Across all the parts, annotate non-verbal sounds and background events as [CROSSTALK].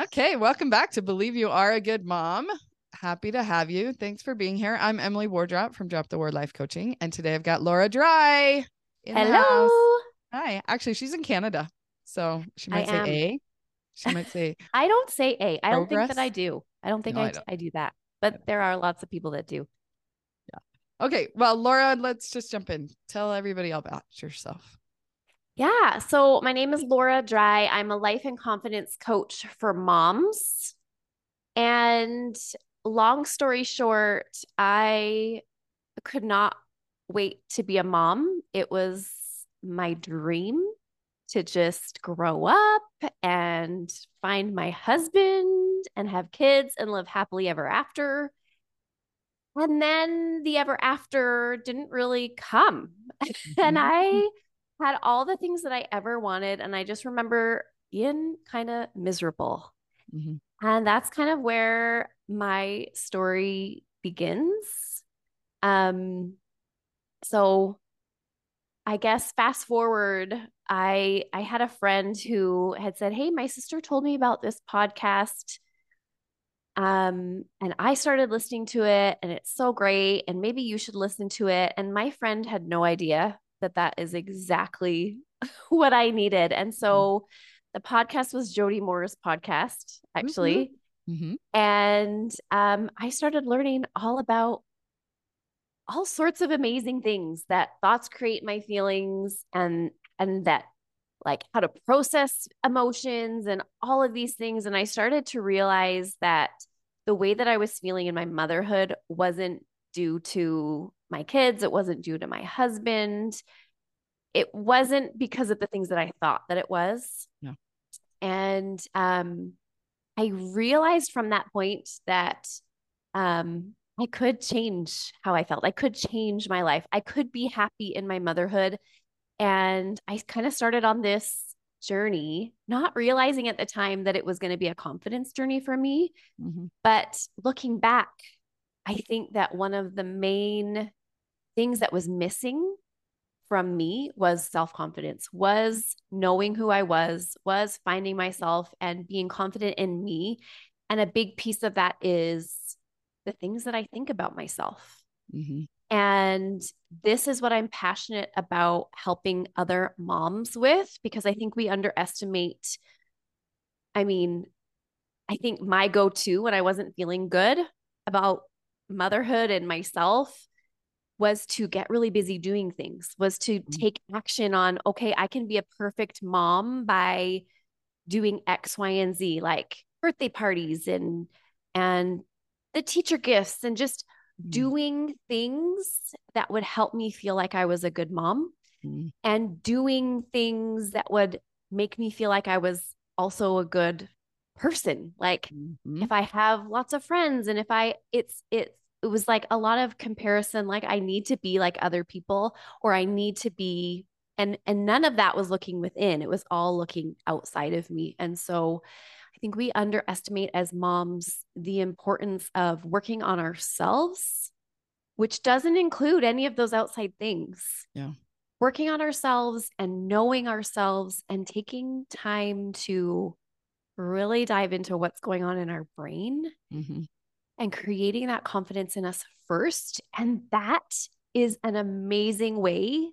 Okay, welcome back to Believe You Are a Good Mom. Happy to have you. Thanks for being here. I'm Emily Wardrop from Drop the War Life Coaching, and today I've got Laura Dry. in the house. Hello. Hi. Actually, she's in Canada, so she I might say am. A. She might say [LAUGHS] I don't say A. I don't think that I do. I don't think No, I I, don't. I do that. But there are lots of people that do. Yeah. Okay, well, Laura, let's just jump in. Tell everybody all about yourself. Yeah. So my name is Laura Dry. I'm a life and confidence coach for moms. And long story short, I could not wait to be a mom. It was my dream to just grow up and find my husband and have kids and live happily ever after. And then the ever after didn't really come. [LAUGHS] and Mhm. I had all the things that I ever wanted. And I just remember being kind of miserable. Mhm. And that's kind of where my story begins. Um, so I guess fast forward, I I had a friend who had said, "Hey, my sister told me about this podcast." Um, and I started listening to it and it's so great and maybe you should listen to it. And my friend had no idea that that is exactly [LAUGHS] what I needed. And so the podcast was Jody Moore's podcast, actually. Mhm. And um, I started learning all about all sorts of amazing things that thoughts create my feelings and and that like how to process emotions and all of these things. And I started to realize that the way that I was feeling in my motherhood wasn't due to my kids, it wasn't due to my husband. It wasn't because of the things that I thought that it was. Yeah. And um, I realized from that point that um, I could change how I felt. I could change my life. I could be happy in my motherhood. And I kind of started on this journey, not realizing at the time that it was going to be a confidence journey for me. Mhm. But looking back, I think that one of the main things that was missing from me was self confidence, was knowing who I was, was finding myself and being confident in me. And a big piece of that is the things that I think about myself. Mhm. And this is what I'm passionate about helping other moms with because I think we underestimate. I mean, I think my go to when I wasn't feeling good about motherhood and myself was to get really busy doing things, was to Mhm. take action on, okay, I can be a perfect mom by doing X, Y, and Z, like birthday parties and and the teacher gifts and just Mhm. doing things that would help me feel like I was a good mom Mhm. and doing things that would make me feel like I was also a good person. Like Mhm. if I have lots of friends and if I it's it's it was like a lot of comparison like I need to be like other people or I need to be and and none of that was looking within. It was all looking outside of me. And so I think we underestimate as moms the importance of working on ourselves, which doesn't include any of those outside things. Yeah. Working on ourselves and knowing ourselves and taking time to really dive into what's going on in our brain Mhm. And creating that confidence in us first. And that is an amazing way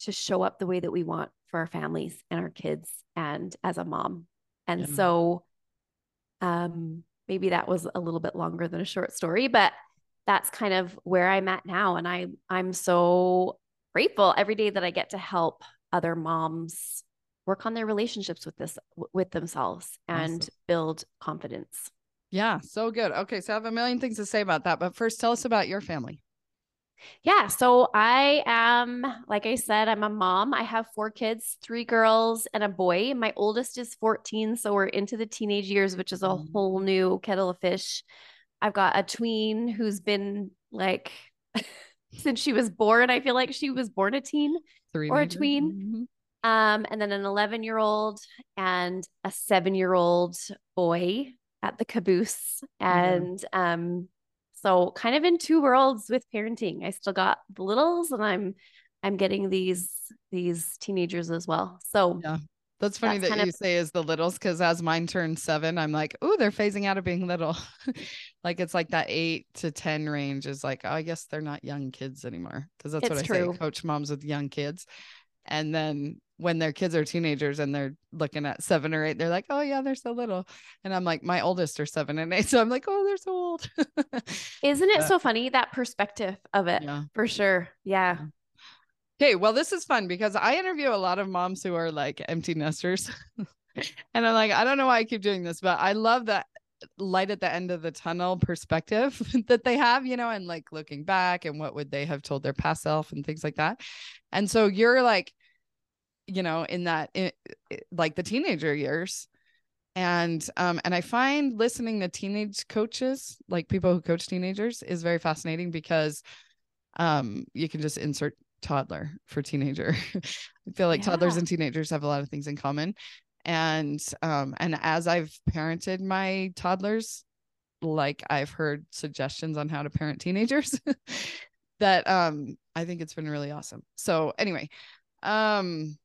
to show up the way that we want for our families and our kids and as a mom. And Yeah. so um maybe that was a little bit longer than a short story, but that's kind of where I'm at now. And I I'm so grateful every day that I get to help other moms work on their relationships with this with themselves and Awesome. build confidence. Yeah, so good. Okay, so I have a million things to say about that, but first tell us about your family. Yeah, so I am, like I said, I'm a mom. I have four kids, three girls and a boy. My oldest is 14, so we're into the teenage years, which is a Mm. whole new kettle of fish. I've got a tween who's been like [LAUGHS] since she was born. I feel like she was born a teen. Three Or a tween. Mhm. Um, and then an 11 year old and a seven year old boy at the caboose. And um, so kind of in two worlds with parenting. I still got the littles and I'm I'm getting these these teenagers as well. So Yeah. That's funny That's that you of- say is the littles because as mine turned seven, I'm like, oh, they're phasing out of being little. [LAUGHS] like it's like that eight to 10 range is like, oh, I guess they're not young kids anymore. Cause that's what I It's true. say, coach moms with young kids. And then when their kids are teenagers and they're looking at seven or eight, they're like, oh, yeah, they're so little. And I'm like, my oldest are seven and eight. [LAUGHS] So I'm like, oh, they're so old. [LAUGHS] Isn't it Uh, so funny that perspective of it? yeah. For sure. Yeah. Okay, well, this is fun because I interview a lot of moms who are like empty nesters. [LAUGHS] and I'm like, I don't know why I keep doing this, but I love that light at the end of the tunnel perspective [LAUGHS] that they have, you know, and like looking back and what would they have told their past self and things like that. And so you're like, you know, in that i- i- like the teenager years. And um and I find listening to teenage coaches, like people who coach teenagers is very fascinating because um you can just insert toddler for teenager. [LAUGHS] I feel like toddlers and teenagers have a lot of things in common. And um and as I've parented my toddlers, like I've heard suggestions on how to parent teenagers [LAUGHS] that um I think it's been really awesome. So anyway, um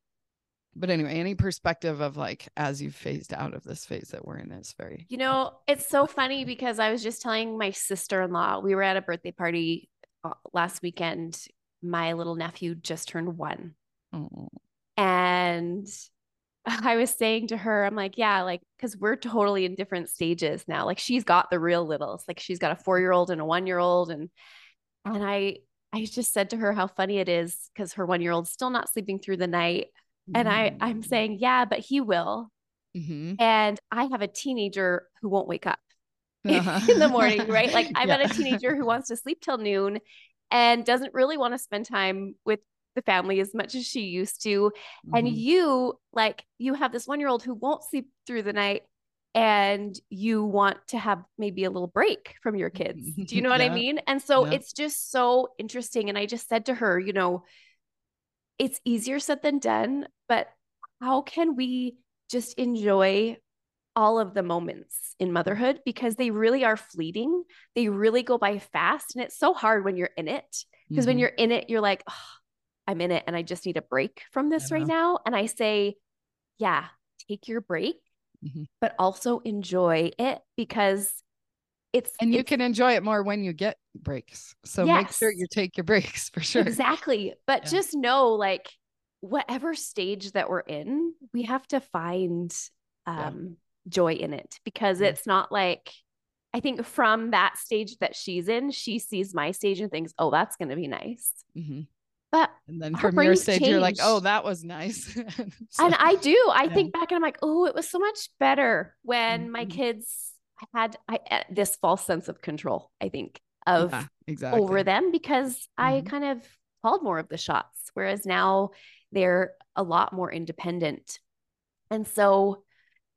but anyway, any perspective of like as you've phased out of this phase that we're in is very You know, it's so funny because I was just telling my sister in law, we were at a birthday party uh, last weekend. My little nephew just turned one. oh, And [LAUGHS] I was saying to her, I'm like, yeah, like, because we're totally in different stages now. Like, she's got the real littles, like, she's got a four year old and a one year old. And, and I, I just said to her how funny it is because her one year old's still not sleeping through the night. And I, I'm saying, yeah, but he will. Mhm. And I have a teenager who won't wake up [LAUGHS] Uh-huh. in the morning, right? Like [LAUGHS] I've Yeah. got a teenager who wants to sleep till noon and doesn't really want to spend time with the family as much as she used to. And Mhm. you, like, you have this one year old who won't sleep through the night and you want to have maybe a little break from your kids. Do you know what I [LAUGHS] mean? And so Yeah. it's just so interesting. And I just said to her, you know, it's easier said than done, but how can we just enjoy all of the moments in motherhood because they really are fleeting. They really go by fast. And it's so hard when you're in it because when Mhm. you're in it, you're like, oh, I'm in it and I just need a break from this right now. And I say, yeah, take your break, Mhm. but also enjoy it because it's and you it's- can enjoy it more when you get breaks. So make sure you take your [LAUGHS] breaks for sure. Exactly. But Yeah. just know like whatever stage that we're in, we have to find Yeah. um joy in it because Yeah. it's not like I think from that stage that she's in, she sees my stage and thinks, "Oh, that's going to be nice." Mhm. But And then from your stage, you're like, oh, that was nice. [LAUGHS] So- and I do. I Yeah. think back and I'm like, "Oh, it was so much better when my Mhm. kids had I uh, this false sense of control, I think, of Yeah, exactly. over them because I Mhm. kind of called more of the shots, whereas now they're a lot more independent. And so,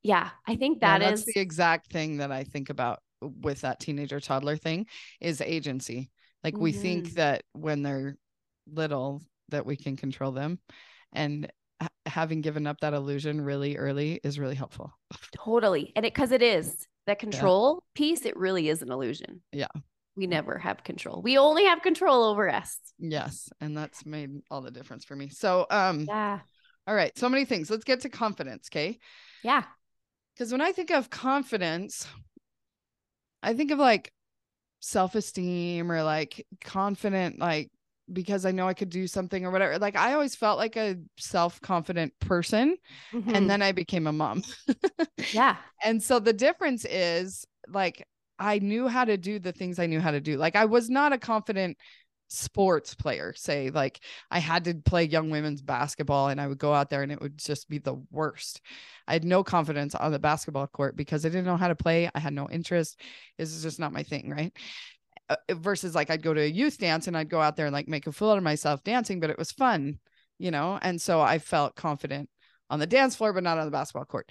yeah, I think Yeah, that that's is the exact thing that I think about with that teenager toddler thing is agency. Like we think Mhm. that when they're little that we can control them and having given up that illusion really early is really helpful. totally, and it because it is that control piece, it really is an illusion. Yeah. We never have control. We only have control over us. Yes, and that's made all the difference for me. So, um Yeah. all right, so many things. Let's get to confidence, okay? Yeah. Because when I think of confidence, I think of like self esteem or like confident, like because I know I could do something or whatever. Like I always felt like a self confident person. Mhm. And then I became a mom. [LAUGHS] yeah. and so the difference is like I knew how to do the things I knew how to do. Like I was not a confident sports player, say, like I had to play young women's basketball and I would go out there and it would just be the worst. I had no confidence on the basketball court because I didn't know how to play. I had no interest. This is just not my thing, right? Uh, versus like I'd go to a youth dance and I'd go out there and like make a fool out of myself dancing, but it was fun, you know? And so I felt confident on the dance floor, but not on the basketball court.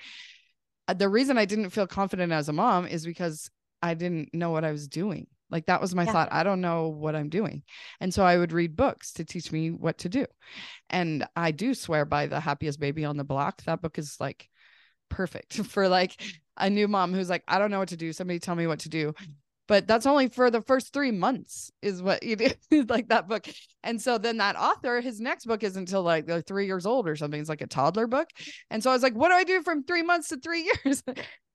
Uh, The reason I didn't feel confident as a mom is because I didn't know what I was doing. Like that was my Yeah. thought. I don't know what I'm doing. And so I would read books to teach me what to do. And I do swear by the happiest baby on the block. That book is like perfect [LAUGHS] for like a new mom who's like, I don't know what to do. Somebody tell me what to do. But that's only for the first three months is what you [LAUGHS] like that book. And so then that author his next book is until like they're three years old or something. It's like a toddler book. And so i was like what do i do from three months to three [LAUGHS] years?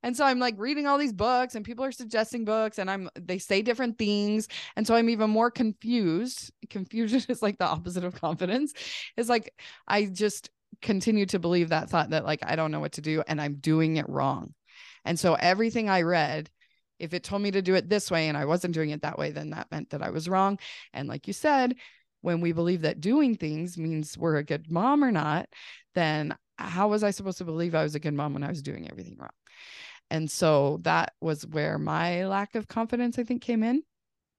And so i'm like reading all these books and people are suggesting books and i'm they say different things. And so i'm even more confused. Confusion [LAUGHS] is like the opposite of confidence. It's like i just continue to believe that thought that like i don't know what to do and i'm doing it wrong. And so everything i read if it told me to do it this way and I wasn't doing it that way, then that meant that I was wrong. And like you said, when we believe that doing things means we're a good mom or not, then how was I supposed to believe I was a good mom when I was doing everything wrong? And so that was where my lack of confidence, I think, came in.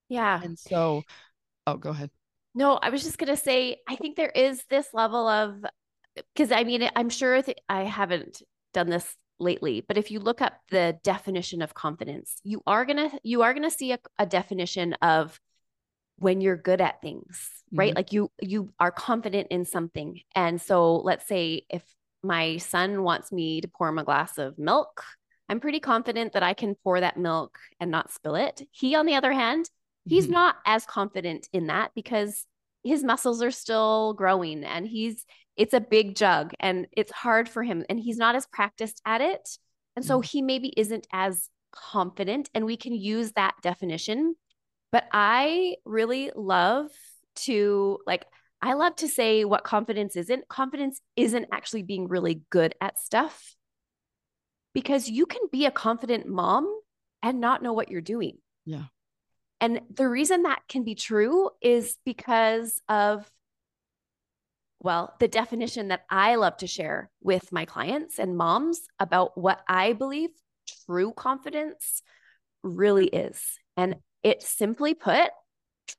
Yeah. And so, oh, go ahead. No, I was just going to say, I think there is this level of, because I mean, I'm sure th- I haven't done this lately but if you look up the definition of confidence you are going to you are going to see a, a, definition of when you're good at things right mm-hmm. like you you are confident in something and so let's say if my son wants me to pour him a glass of milk i'm pretty confident that i can pour that milk and not spill it he on the other hand he's mm-hmm. not as confident in that because his muscles are still growing and he's it's a big jug and it's hard for him and he's not as practiced at it. And so mm. he maybe isn't as confident and we can use that definition. But i really love to like i love to say what confidence isn't. Confidence isn't actually being really good at stuff. Because you can be a confident mom and not know what you're doing. Yeah. And the reason that can be true is because of well, the definition that I love to share with my clients and moms about what I believe true confidence really is. And it simply put,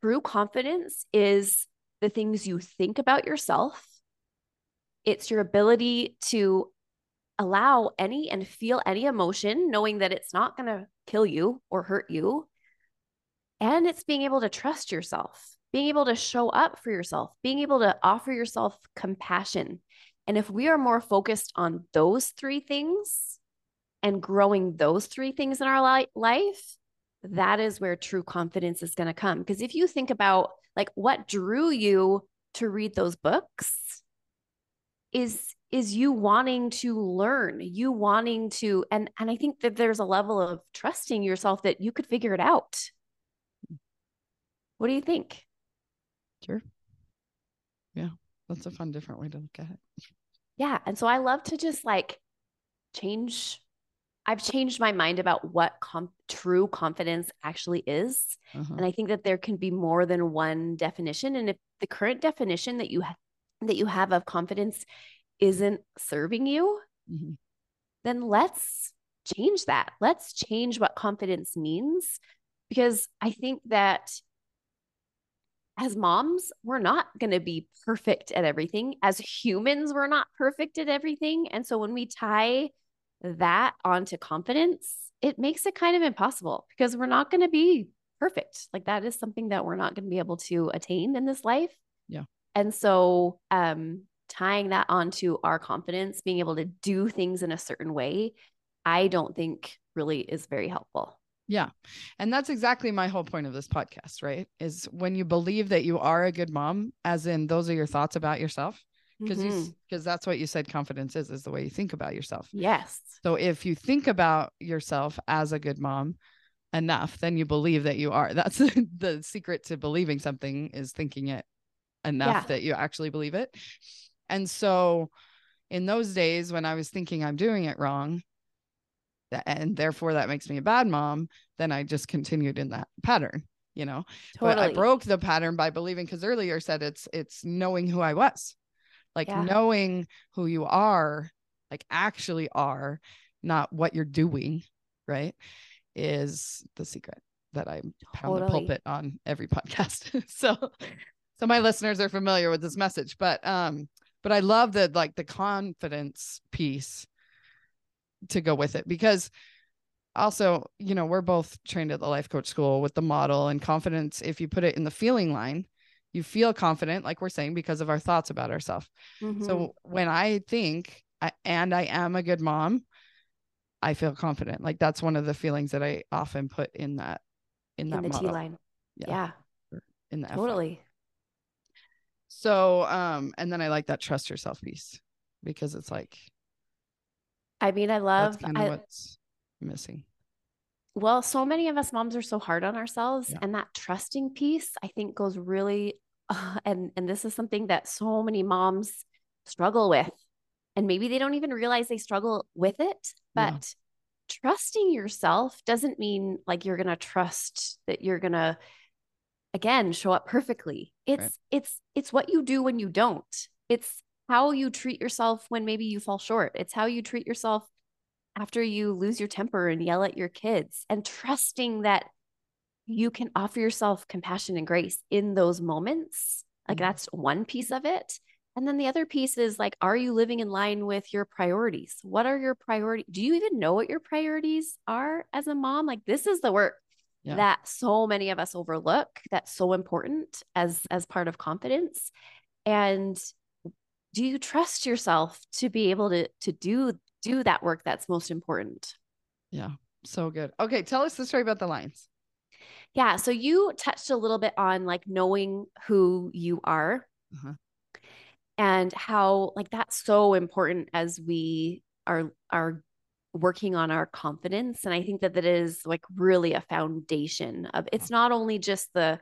true confidence is the things you think about yourself. It's your ability to allow any and feel any emotion, knowing that it's not going to kill you or hurt you. And it's being able to trust yourself being able to show up for yourself, being able to offer yourself compassion. And if we are more focused on those three things and growing those three things in our li- life, that is where true confidence is going to come. Because if you think about like what drew you to read those books, is is you wanting to learn you wanting to and and i think that there's a level of trusting yourself that you could figure it out what do you think Sure. Yeah, that's a fun, different way to look at it. Yeah. And so I love to just like change. I've changed my mind about what com- true confidence actually is. Uh-huh. And I think that there can be more than one definition. And if the current definition that you ha- that you have of confidence isn't serving you, mm-hmm. then let's change that. Let's change what confidence means because I think that as moms, we're not going to be perfect at everything. As humans, we're not perfect at everything. And so when we tie that onto confidence, it makes it kind of impossible because we're not going to be perfect. Like that is something that we're not going to be able to attain in this life. Yeah. And so um tying that onto our confidence, being able to do things in a certain way, I don't think really is very helpful. Yeah. And that's exactly my whole point of this podcast, right? Is when you believe that you are a good mom, as in those are your thoughts about yourself. Because mm-hmm. you because that's what you said confidence is, is the way you think about yourself. Yes. So if you think about yourself as a good mom enough, then you believe that you are. [LAUGHS] That's the secret to believing something is thinking it enough yeah. that you actually believe it. And so in those days when I was thinking I'm doing it wrong, and therefore that makes me a bad mom, then I just continued in that pattern, you know. Totally. But I broke the pattern by believing because earlier said it's it's knowing who I was. Like yeah. knowing who you are, like actually are, not what you're doing, right? Is the secret that I pound totally. the pulpit on every podcast. [LAUGHS] so so my listeners are familiar with this message, but um but I love the like the confidence piece to go with it because also you know we're both trained at the life coach school with the model and confidence if you put it in the feeling line you feel confident like we're saying because of our thoughts about ourselves mm-hmm. so when i think I, and i am a good mom i feel confident like that's one of the feelings that i often put in that in that in the model. T line. Yeah. Yeah, In the totally. So um and then I like that trust yourself piece because it's like I mean, I love that's kind of what's missing. well, so many of us moms are so hard on ourselves, Yeah. and that trusting piece, I think, goes really. [LAUGHS] Uh, and and this is something that so many moms struggle with, and maybe they don't even realize they struggle with it. Yeah. But trusting yourself doesn't mean like you're gonna trust that you're gonna again show up perfectly. It's Right. it's it's what you do when you don't. It's how you treat yourself when maybe you fall short. It's how you treat yourself after you lose your temper and yell at your kids and trusting that you can offer yourself compassion and grace in those moments. Like Mhm. that's one piece of it. And then the other piece is like, are you living in line with your priorities? What are your priorities? Do you even know what your priorities are as a mom? Like this is the work Yeah. that so many of us overlook that's so important as as part of confidence. And do you trust yourself to be able to to do do that work that's most important? Yeah. So good. Okay, tell us the story about the lions. Yeah. So you touched a little bit on like knowing who you are Uh-huh. and how like that's so important as we are are working on our confidence. And I think that that is like really a foundation of it's not only just the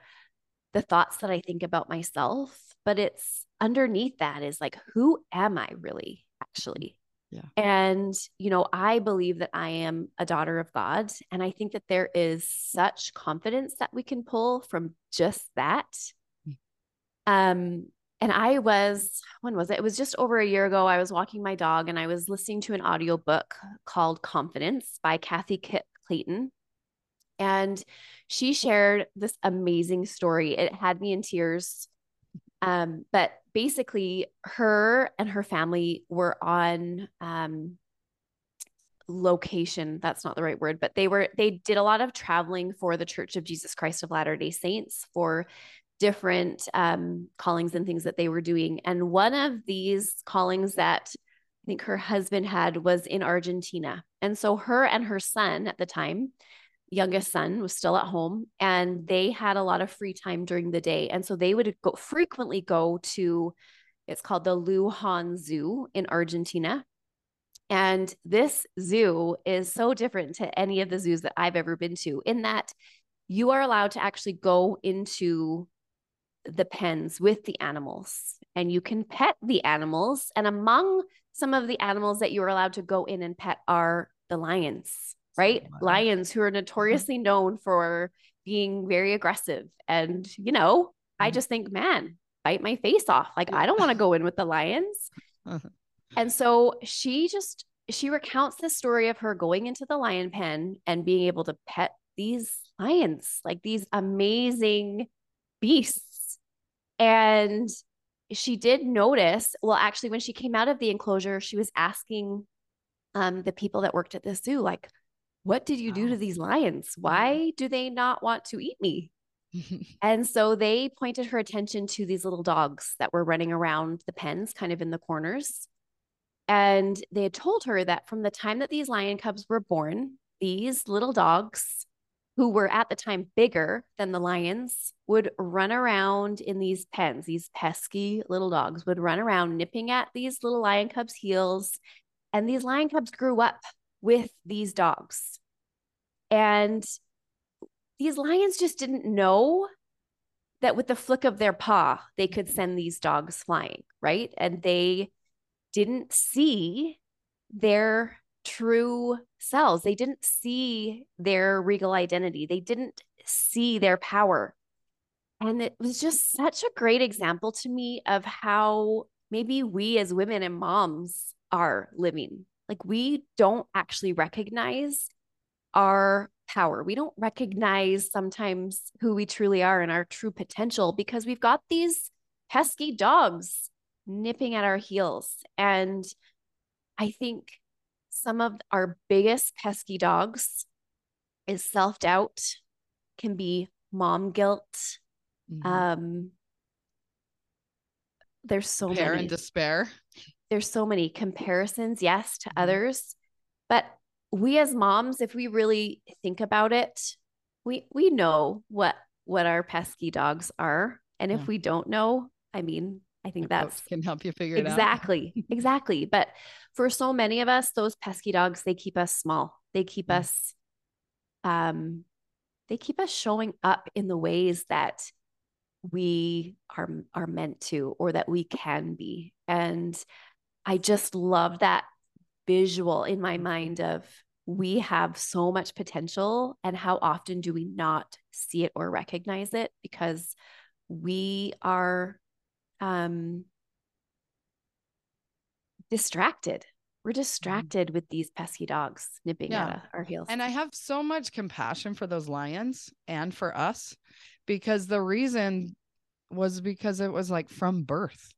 the thoughts that I think about myself, but it's underneath that is like, who am I really actually? Yeah. And, you know, I believe that I am a daughter of God. And I think that there is such confidence that we can pull from just that. Mm. Um, and I was, when was it? It was just over a year ago. I was walking my dog and I was listening to an audiobook called Confidence by Kathy Kipp Clayton. And she shared this amazing story. It had me in tears. Um, but basically, her and her family were on um, location. That's not the right word, but they were they did a lot of traveling for the Church of Jesus Christ of Latter Day Saints for different um, callings and things that they were doing. And one of these callings that I think her husband had was in Argentina. And so her and her son at the time youngest son was still at home and they had a lot of free time during the day and so they would go frequently go to it's called the Lujan Zoo in Argentina. And this zoo is so different to any of the zoos that I've ever been to in that you are allowed to actually go into the pens with the animals and you can pet the animals and among some of the animals that you're allowed to go in and pet are the lions right? Lions. Lions who are notoriously known for being very aggressive. And, you know, I Mhm. just think, man, bite my face off. Like, I don't want to [LAUGHS] go in with the lions. [LAUGHS] And so she just, she recounts the story of her going into the lion pen and being able to pet these lions, like these amazing beasts. And she did notice, well, actually, when she came out of the enclosure, she was asking um, the people that worked at the zoo, like, what did you do to oh. these lions? Why do they not want to eat me? [LAUGHS] And so they pointed her attention to these little dogs that were running around the pens, kind of in the corners. And they had told her that from the time that these lion cubs were born, these little dogs, who were at the time bigger than the lions, would run around in these pens. These pesky little dogs would run around nipping at these little lion cubs' heels. And these lion cubs grew up with these dogs. And these lions just didn't know that with the flick of their paw, they could send these dogs flying, right? And they didn't see their true selves. They didn't see their regal identity. They didn't see their power. And it was just such a great example to me of how maybe we as women and moms are living. Like we don't actually recognize our power. We don't recognize sometimes who we truly are and our true potential because we've got these pesky dogs nipping at our heels. And I think some of our biggest pesky dogs is self doubt, can be mom guilt. Mhm. Um, there's so Pair many and despair. There's so many comparisons, yes, to Mhm. others. But we as moms, if we really think about it, we we know what what our pesky dogs are and if Yeah. we don't know i mean i think that's can help you figure it out. exactly [LAUGHS] exactly but for so many of us those pesky dogs they keep us small they keep Yeah. us um they keep us showing up in the ways that we are are meant to or that we can be and i just love that visual in my mind of we have so much potential and how often do we not see it or recognize it because we are um distracted we're distracted with these pesky dogs nipping Yeah. at our heels And I have so much compassion for those lions and for us because the reason was because it was like from birth.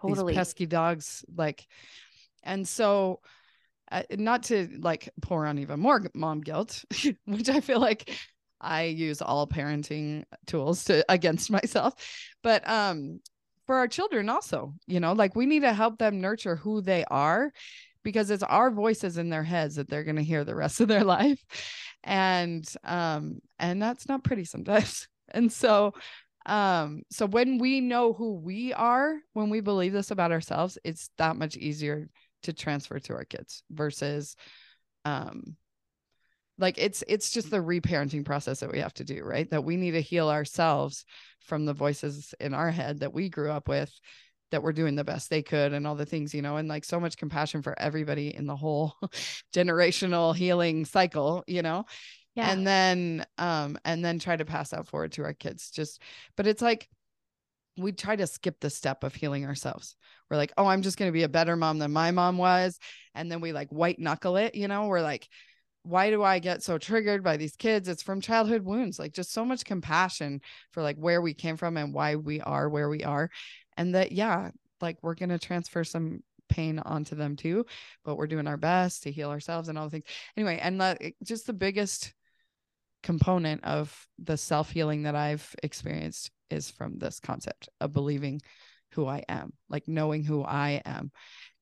Totally. These pesky dogs, like, and so uh, not to like pour on even more mom guilt, [LAUGHS] which I feel like I use all parenting tools to against myself, but um, for our children also, you know, like we need to help them nurture who they are because it's our voices in their heads that they're going to hear the rest of their [LAUGHS] life. And um and that's not pretty sometimes. [LAUGHS] And so um so when we know who we are when we believe this about ourselves it's that much easier to transfer to our kids versus um like it's it's just the reparenting process that we have to do right? That we need to heal ourselves from the voices in our head that we grew up with that were doing the best they could and all the things you know and like so much compassion for everybody in the whole [LAUGHS] generational healing cycle you know yeah. and then um and then try to pass that forward to our kids just but it's like we try to skip the step of healing ourselves. We're like oh i'm just going to be a better mom than my mom was and then we like white knuckle it you know? We're like why do i get so triggered by these kids? It's from childhood wounds like just so much compassion for like where we came from and why we are where we are and that yeah like we're going to transfer some pain onto them too but we're doing our best to heal ourselves and all the things. Anyway and that just the biggest component of the self-healing that I've experienced is from this concept of believing who I am, like knowing who I am.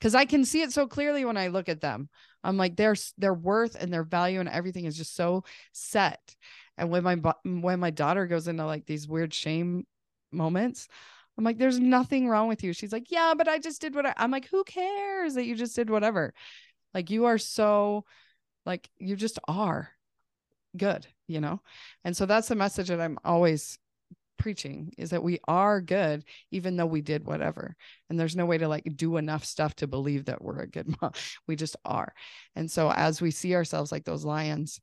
Cuz I can see it so clearly when I look at them. I'm like their their worth and their value and everything is just so set. And when my when my daughter goes into like these weird shame moments, I'm like there's nothing wrong with you. She's like, "Yeah, but I just did what I I'm like, "Who cares that you just did whatever?" Like you are so like you just are good, you know? And so that's the message that I'm always preaching is that we are good even though we did whatever. And there's no way to like do enough stuff to believe that we're a good [LAUGHS] mom. We just are. And so as we see ourselves like those lions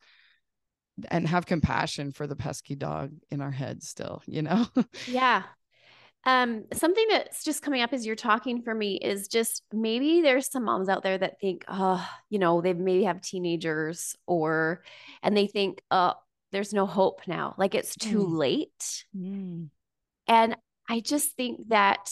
and have compassion for the pesky dog in our head still, you know? [LAUGHS] Yeah. Um, something that's just coming up as you're talking for me is just maybe there's some moms out there that think, oh, you know, they maybe have teenagers or, and they think, oh, there's no hope now. Like it's too Mm. late. Mm. And I just think that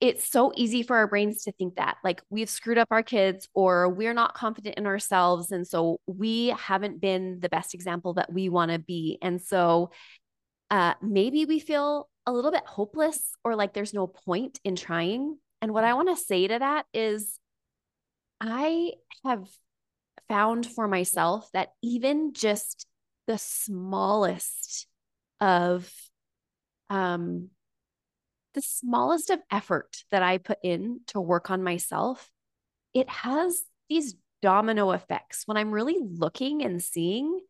it's so easy for our brains to think that like we've screwed up our kids or we're not confident in ourselves. And so we haven't been the best example that we want to be. And so uh, maybe we feel a little bit hopeless or like there's no point in trying. And what I want to say to that is I have found for myself that even just the smallest of um the smallest of effort that I put in to work on myself, it has these domino effects. When I'm really looking and seeing,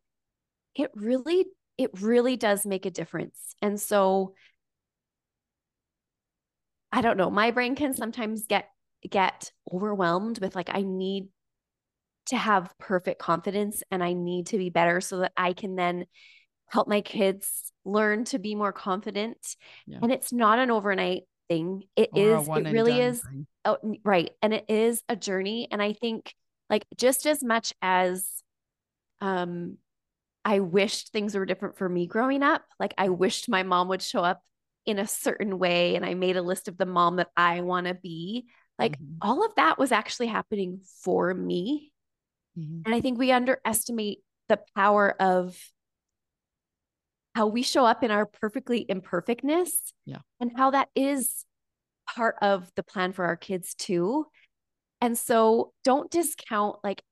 it really, it really does make a difference. And so I don't know, my brain can sometimes get get overwhelmed with like I need to have perfect confidence and I need to be better so that I can then help my kids learn to be more confident. Yeah. And it's not an overnight thing. It Or is, it really is. thing. Oh, right. And it is a journey. And I think like just as much as um I wished things were different for me growing up, like I wished my mom would show up in a certain way and I made a list of the mom that I want to be. Like Mhm. all of that was actually happening for me. Mhm. And I think we underestimate the power of how we show up in our perfectly imperfectness. Yeah. And how that is part of the plan for our kids too. And so don't discount like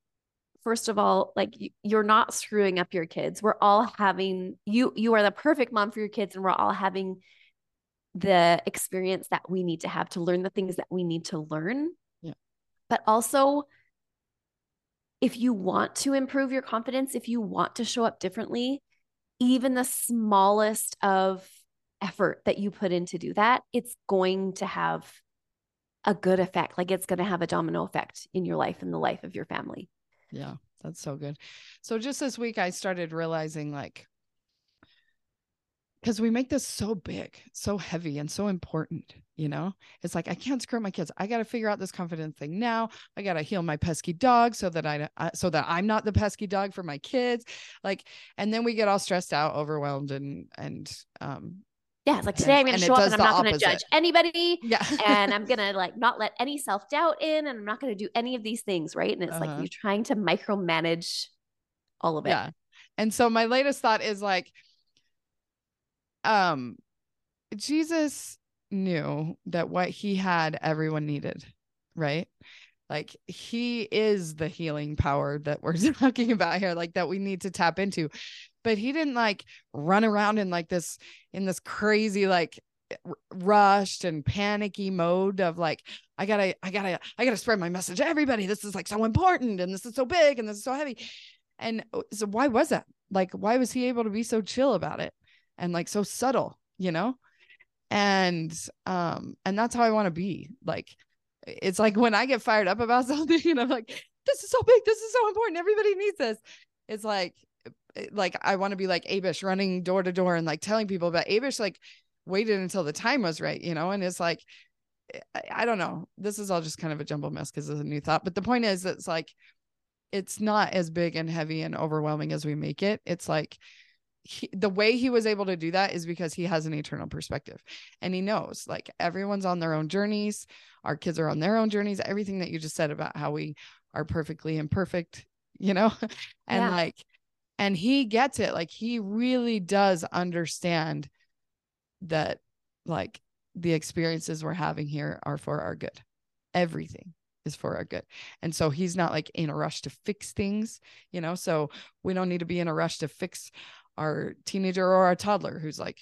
first of all, like you're not screwing up your kids. We're all having you you are the perfect mom for your kids and we're all having the experience that we need to have to learn the things that we need to learn. Yeah. But also if you want to improve your confidence, if you want to show up differently, even the smallest of effort that you put in to do that, it's going to have a good effect. Like it's going to have a domino effect in your life and the life of your family. Yeah, that's so good. So just this week, I started realizing like, because we make this so big, so heavy, and so important, you know? It's like, I can't screw up my kids. I got to figure out this confidence thing now. I got to heal my pesky dog so that I, uh, so that I'm not the pesky dog for my kids. Like, and then we get all stressed out, overwhelmed, and, and, um, yeah, it's like today I'm going to show up and I'm not going to judge anybody. Yeah. and I'm [LAUGHS] going to like not let any self doubt in and I'm not going to do any of these things. Right. And it's uh-huh. like you're trying to micromanage all of it. Yeah. And so my latest thought is like, um, Jesus knew that what he had, everyone needed. Right. Like he is the healing power that we're [LAUGHS] talking about here, like that we need to tap into but he didn't like run around in like this in this crazy like r- rushed and panicky mode of like i gotta i gotta i gotta spread my message to everybody this is like so important and this is so big and this is so heavy and uh, so why was that like why was he able to be so chill about it and like so subtle you know and um and that's how i want to be like it's like when i get fired up about [LAUGHS] something and i'm like this is so big this is so important everybody needs this it's like like I want to be like Abish running door to door and like telling people about Abish like waited until the time was right, you know, and it's like I don't know. This is all just kind of a jumble mess because it's a new thought. But the point is it's like it's not as big and heavy and overwhelming as we make it. It's like he, the way he was able to do that is because he has an eternal perspective and he knows like everyone's on their own journeys. Our kids are on their own journeys. Everything that you just said about how we are perfectly imperfect you know? [LAUGHS] And yeah. like and he gets it. Like he really does understand that like the experiences we're having here are for our good. Everything is for our good. And so he's not like in a rush to fix things you know? So we don't need to be in a rush to fix our teenager or our toddler who's like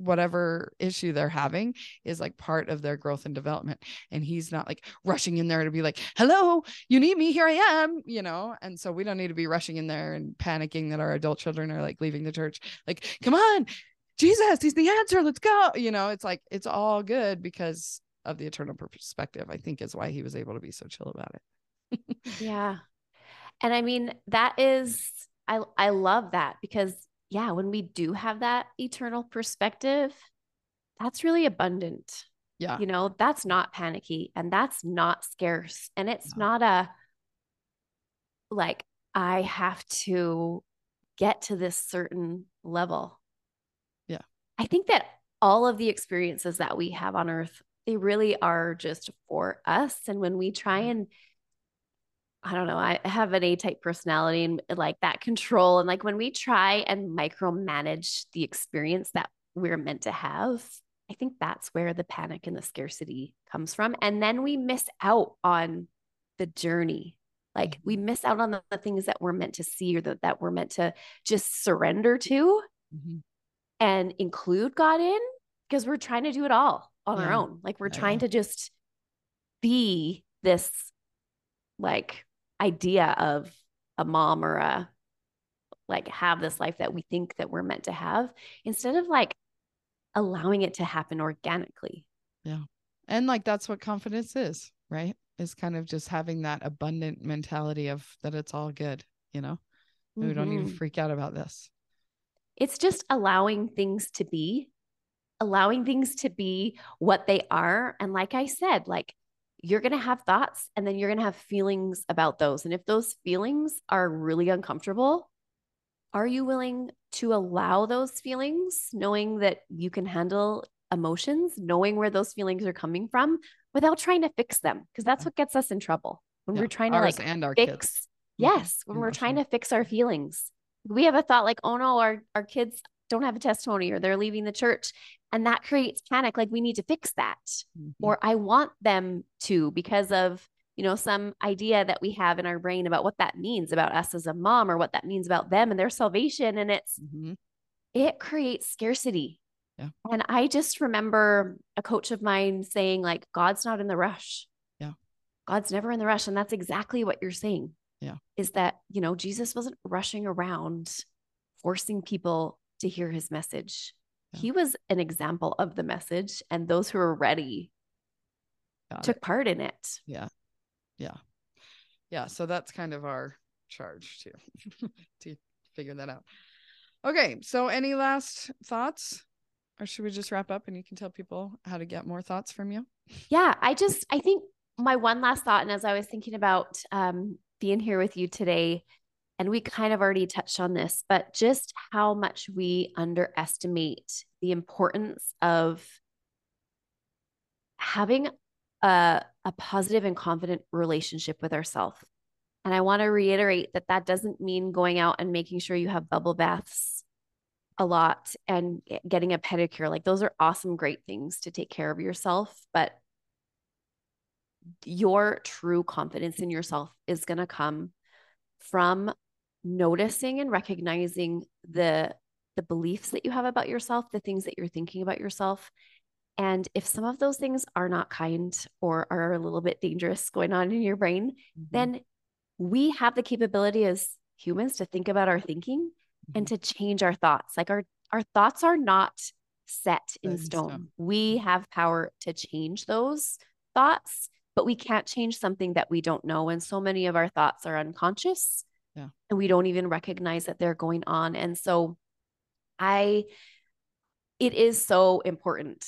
whatever issue they're having is like part of their growth and development. And he's not like rushing in there to be like hello you need me here i am you know? And so we don't need to be rushing in there and panicking that our adult children are like leaving the church. Like come on jesus he's the answer let's go you know? It's like it's all good because of the eternal perspective i think is why he was able to be so chill about it. [LAUGHS] Yeah. And i mean that is i i love that because yeah, when we do have that eternal perspective, that's really abundant. Yeah. You know, that's not panicky and that's not scarce. And it's no. not a like, I have to get to this certain level. Yeah. I think that all of the experiences that we have on earth, they really are just for us. And when we try mm-hmm. and I don't know, I have an A type personality and like that control. And like when we try and micromanage the experience that we're meant to have, I think that's where the panic and the scarcity comes from. And then we miss out on the journey. Like we mm-hmm. miss out on the, the things that we're meant to see or that, that we're meant to just surrender to mm-hmm. and include God in because we're trying to do it all on yeah. our own. Like we're yeah. trying to just be this like idea of a mom or a like have this life that we think that we're meant to have instead of like allowing it to happen organically. Yeah. And like that's what confidence is, right? Is kind of just having that abundant mentality of that it's all good, you know? Mm-hmm. We don't need to mm-hmm. freak out about this. It's just allowing things to be, allowing things to be what they are. And like I said, like you're going to have thoughts and then you're going to have feelings about those. And if those feelings are really uncomfortable, are you willing to allow those feelings, knowing that you can handle emotions, knowing where those feelings are coming from without trying to fix them? Because that's mm-hmm. what gets us in trouble when yeah, we're trying to like and our fix. Kids. Yes, when we're trying to fix our feelings. We have a thought like, oh no, our, our kids don't have a testimony or they're leaving the church and that creates panic like we need to fix that mm-hmm. or i want them to because of you know, some idea that we have in our brain about what that means about us as a mom or what that means about them and their salvation. And it's, Mhm. it creates scarcity. Yeah. And I just remember a coach of mine saying, like, God's not in the rush. Yeah. God's never in the rush. And that's exactly what you're saying. Yeah. Is that, you know, Jesus wasn't rushing around forcing people to hear his message. Yeah. He was an example of the message, and those who were ready Got took it. part in it. Yeah. Yeah. Yeah. So that's kind of our charge too, [LAUGHS] to figure that out. Okay. So any last thoughts? Or should we just wrap up and you can tell people how to get more thoughts from you? Yeah, I just I think my one last thought, and as I was thinking about um, being here with you today, and we kind of already touched on this, but just how much we underestimate the importance of having a, a positive and confident relationship with ourselves. And I want to reiterate that that doesn't mean going out and making sure you have bubble baths a lot and getting a pedicure. Like those are awesome, great things to take care of yourself. But your true confidence in yourself is going to come from noticing and recognizing the the beliefs that you have about yourself, the things that you're thinking about yourself. And if some of those things are not kind or are a little bit dangerous going on in your brain, Mm-hmm. then we have the capability as humans to think about our thinking and Mm-hmm. to change our thoughts. Like our our thoughts are not set in in stone. stone. We have power to change those thoughts, but we can't change something that we don't know. And so many of our thoughts are unconscious. Yeah. And we don't even recognize that they're going on. And so I it is so important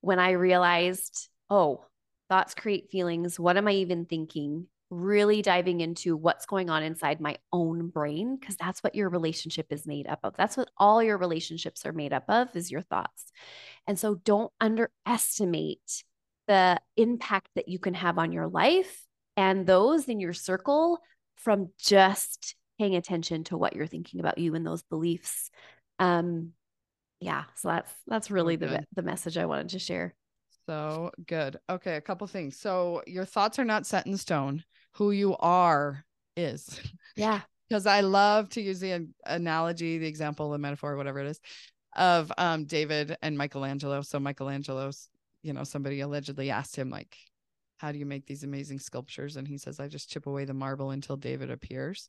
when I realized, oh, thoughts create feelings. What am I even thinking? Really diving into what's going on inside my own brain, because that's what your relationship is made up of. That's what all your relationships are made up of is your thoughts. And so don't underestimate the impact that you can have on your life and those in your circle from just paying attention to what you're thinking about you and those beliefs. Um, yeah, so that's that's really the the message I wanted to share. So good. Okay, a couple things. So your thoughts are not set in stone. Who you are is. Yeah. [LAUGHS] Because I love to use the analogy, the example, the metaphor, whatever it is, of um David and Michelangelo. So Michelangelo's, you know, somebody allegedly asked him like, "How do you make these amazing sculptures?" And he says, "I just chip away the marble until David appears."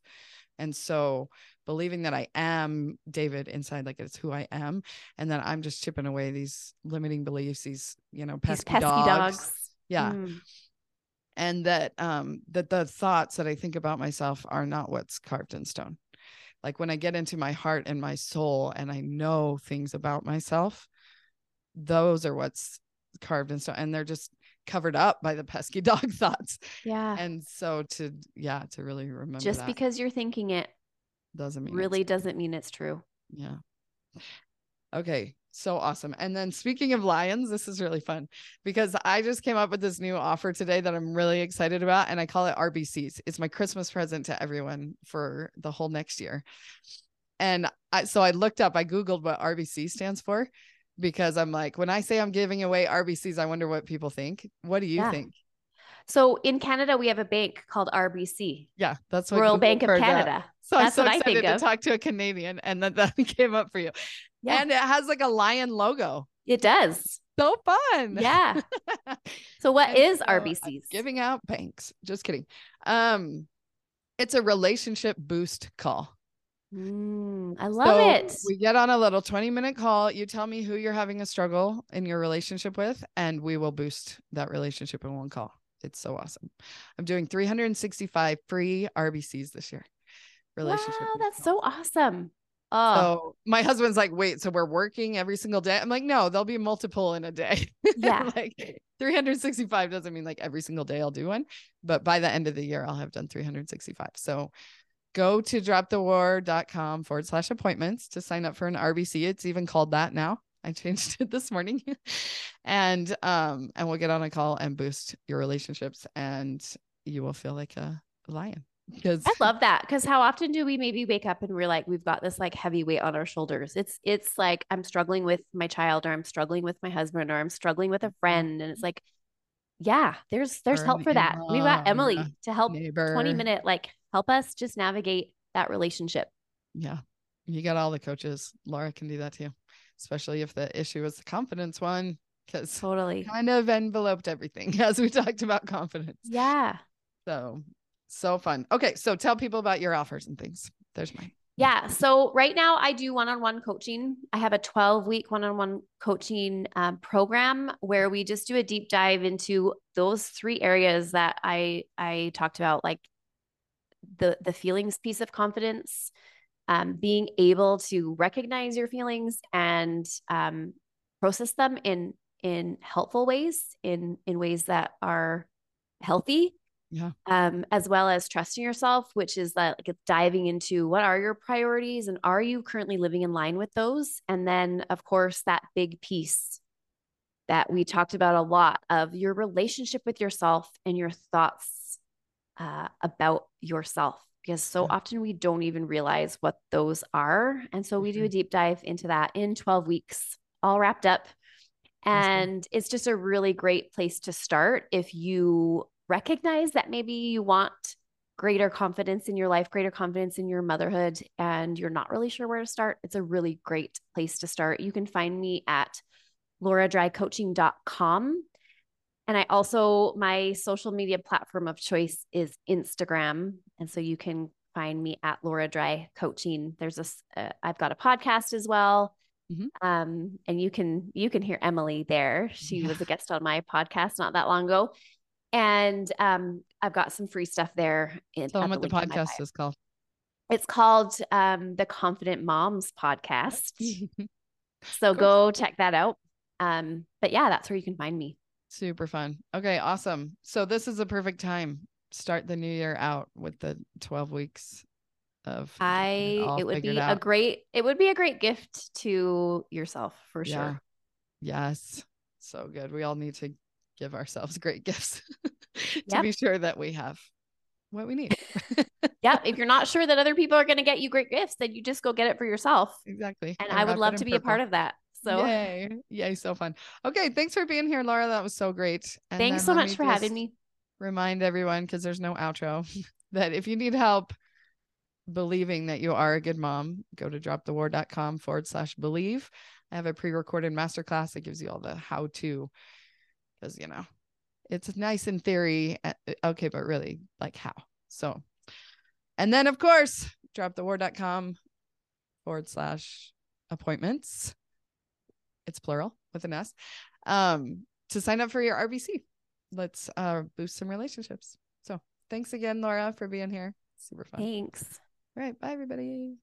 And so believing that I am David inside, like it's who I am, and that I'm just chipping away these limiting beliefs, these, you know, pesky, pesky dogs. dogs. Yeah. Mm, And that um that the thoughts that I think about myself are not what's carved in stone. Like when I get into my heart and my soul and I know things about myself, those are what's carved in stone. And they're just covered up by the pesky [LAUGHS] dog thoughts. yeah. And so to yeah, to really remember Just that because you're thinking it doesn't mean really doesn't mean it's true. Yeah. Okay. So awesome. And then speaking of lions, this is really fun because I just came up with this new offer today that I'm really excited about. And I call it RBCs. It's my Christmas present to everyone for the whole next year. And I, so I looked up, I Googled what RBC stands for because I'm like, when I say I'm giving away RBCs, I wonder what people think. What do you Yeah. think? So in Canada, we have a bank called RBC, Yeah, that's what Royal Bank of. Canada. So I'm so what I excited think to of. talk to a Canadian and that [LAUGHS] that came up for you. Yeah. And it has like a lion logo. It does. So fun. Yeah. [LAUGHS] So what is so RBCs? Giving out banks. Just kidding. Um, it's a relationship boost call. Mm, I love So it. We get on a little 20 minute call. You tell me who you're having a struggle in your relationship with, and we will boost that relationship in one call. It's so awesome. I'm doing 365 free RBCs this year. Relationship. wow, that's so awesome. Oh, So my husband's like, wait, so we're working every single day? I'm like, no, there'll be multiple in a day. [LAUGHS] Yeah. like 365 doesn't mean like every single day I'll do one, but by the end of the year, I'll have done 365. So go to dropthewar.com forward slash appointments to sign up for an RBC. It's even called that now. I changed [LAUGHS] it this morning. and um, and we'll get on a call and boost your relationships and you will feel like a lion. Because I love that because how often do we maybe wake up and we're like we've got this like heavy weight on our shoulders? It's it's like I'm struggling with my child or I'm struggling with my husband or I'm struggling with a friend and it's like yeah, there's there's Or help for that. We've got Emily to help neighbor. 20 minute like help us just navigate that relationship. Yeah. You got all the coaches. Laura can do that too, especially if the issue is the confidence one, because Totally. kind of enveloped everything [LAUGHS] as we talked about confidence. Yeah. So, so fun. Okay. So tell people about your offers and things. There's mine. Yeah. So right now I do one-on-one coaching. I have a 12 week one-on-one coaching um, program where we just do a deep dive into those three areas that I I talked about, like the the feelings piece of confidence, um, being able to recognize your feelings and um, process them in in helpful ways, in in ways that are healthy Yeah. um, as well as trusting yourself, which is that like diving into what are your priorities and are you currently living in line with those? And then, of course, that big piece that we talked about a lot of your relationship with yourself and your thoughts uh, about yourself. Because so often we don't even realize what those are. And so we do a deep dive into that in 12 weeks, all wrapped up. And it's just a really great place to start if you recognize that maybe you want greater confidence in your life, greater confidence in your motherhood, and you're not really sure where to start. It's a really great place to start. You can find me at lauradrycoaching.com. And I also, my social media platform of choice is Instagram. And so you can find me at Laura Dry Coaching. There's a, uh, I've got a podcast as well. Mhm. Um, and you can, you can hear Emily there. She Yeah. was a guest on my podcast not that long ago. And um, I've got some free stuff there. In, Tell them what the podcast is called. It's called um, the Confident Moms Podcast. [LAUGHS] So go check that out. Um, but yeah, that's where you can find me. Super fun. Okay, awesome. So this is a perfect time. Start the new year out with the 12 weeks of I it would be a great it would be a great gift to yourself for Yeah. sure. Yes. So good. We all need to give ourselves [LAUGHS] great gifts [LAUGHS] to Yep. be sure that we have what we need. [LAUGHS] Yeah, if you're not sure that other people are going to get you great gifts, then you just go get it for yourself. exactly. And I would love to be a part of that. So [LAUGHS] Yay. Yay. So fun. Okay. Thanks for being here, Laura. That was so great. And thanks so much for having me. Remind everyone, because there's no outro, [LAUGHS] that if you need help believing that you are a good mom, go to dropthewar.com forward slash believe. I have a pre recorded masterclass that gives you all the how to, because, you know, it's nice in theory. uh, Okay. But really, like how? So, and then, of course, dropthewar.com forward slash appointments. It's plural with an S. Um, to sign up for your RBC. Let's uh boost some relationships. So thanks again, Laura, for being here. Super fun. Thanks. All right. Bye, everybody.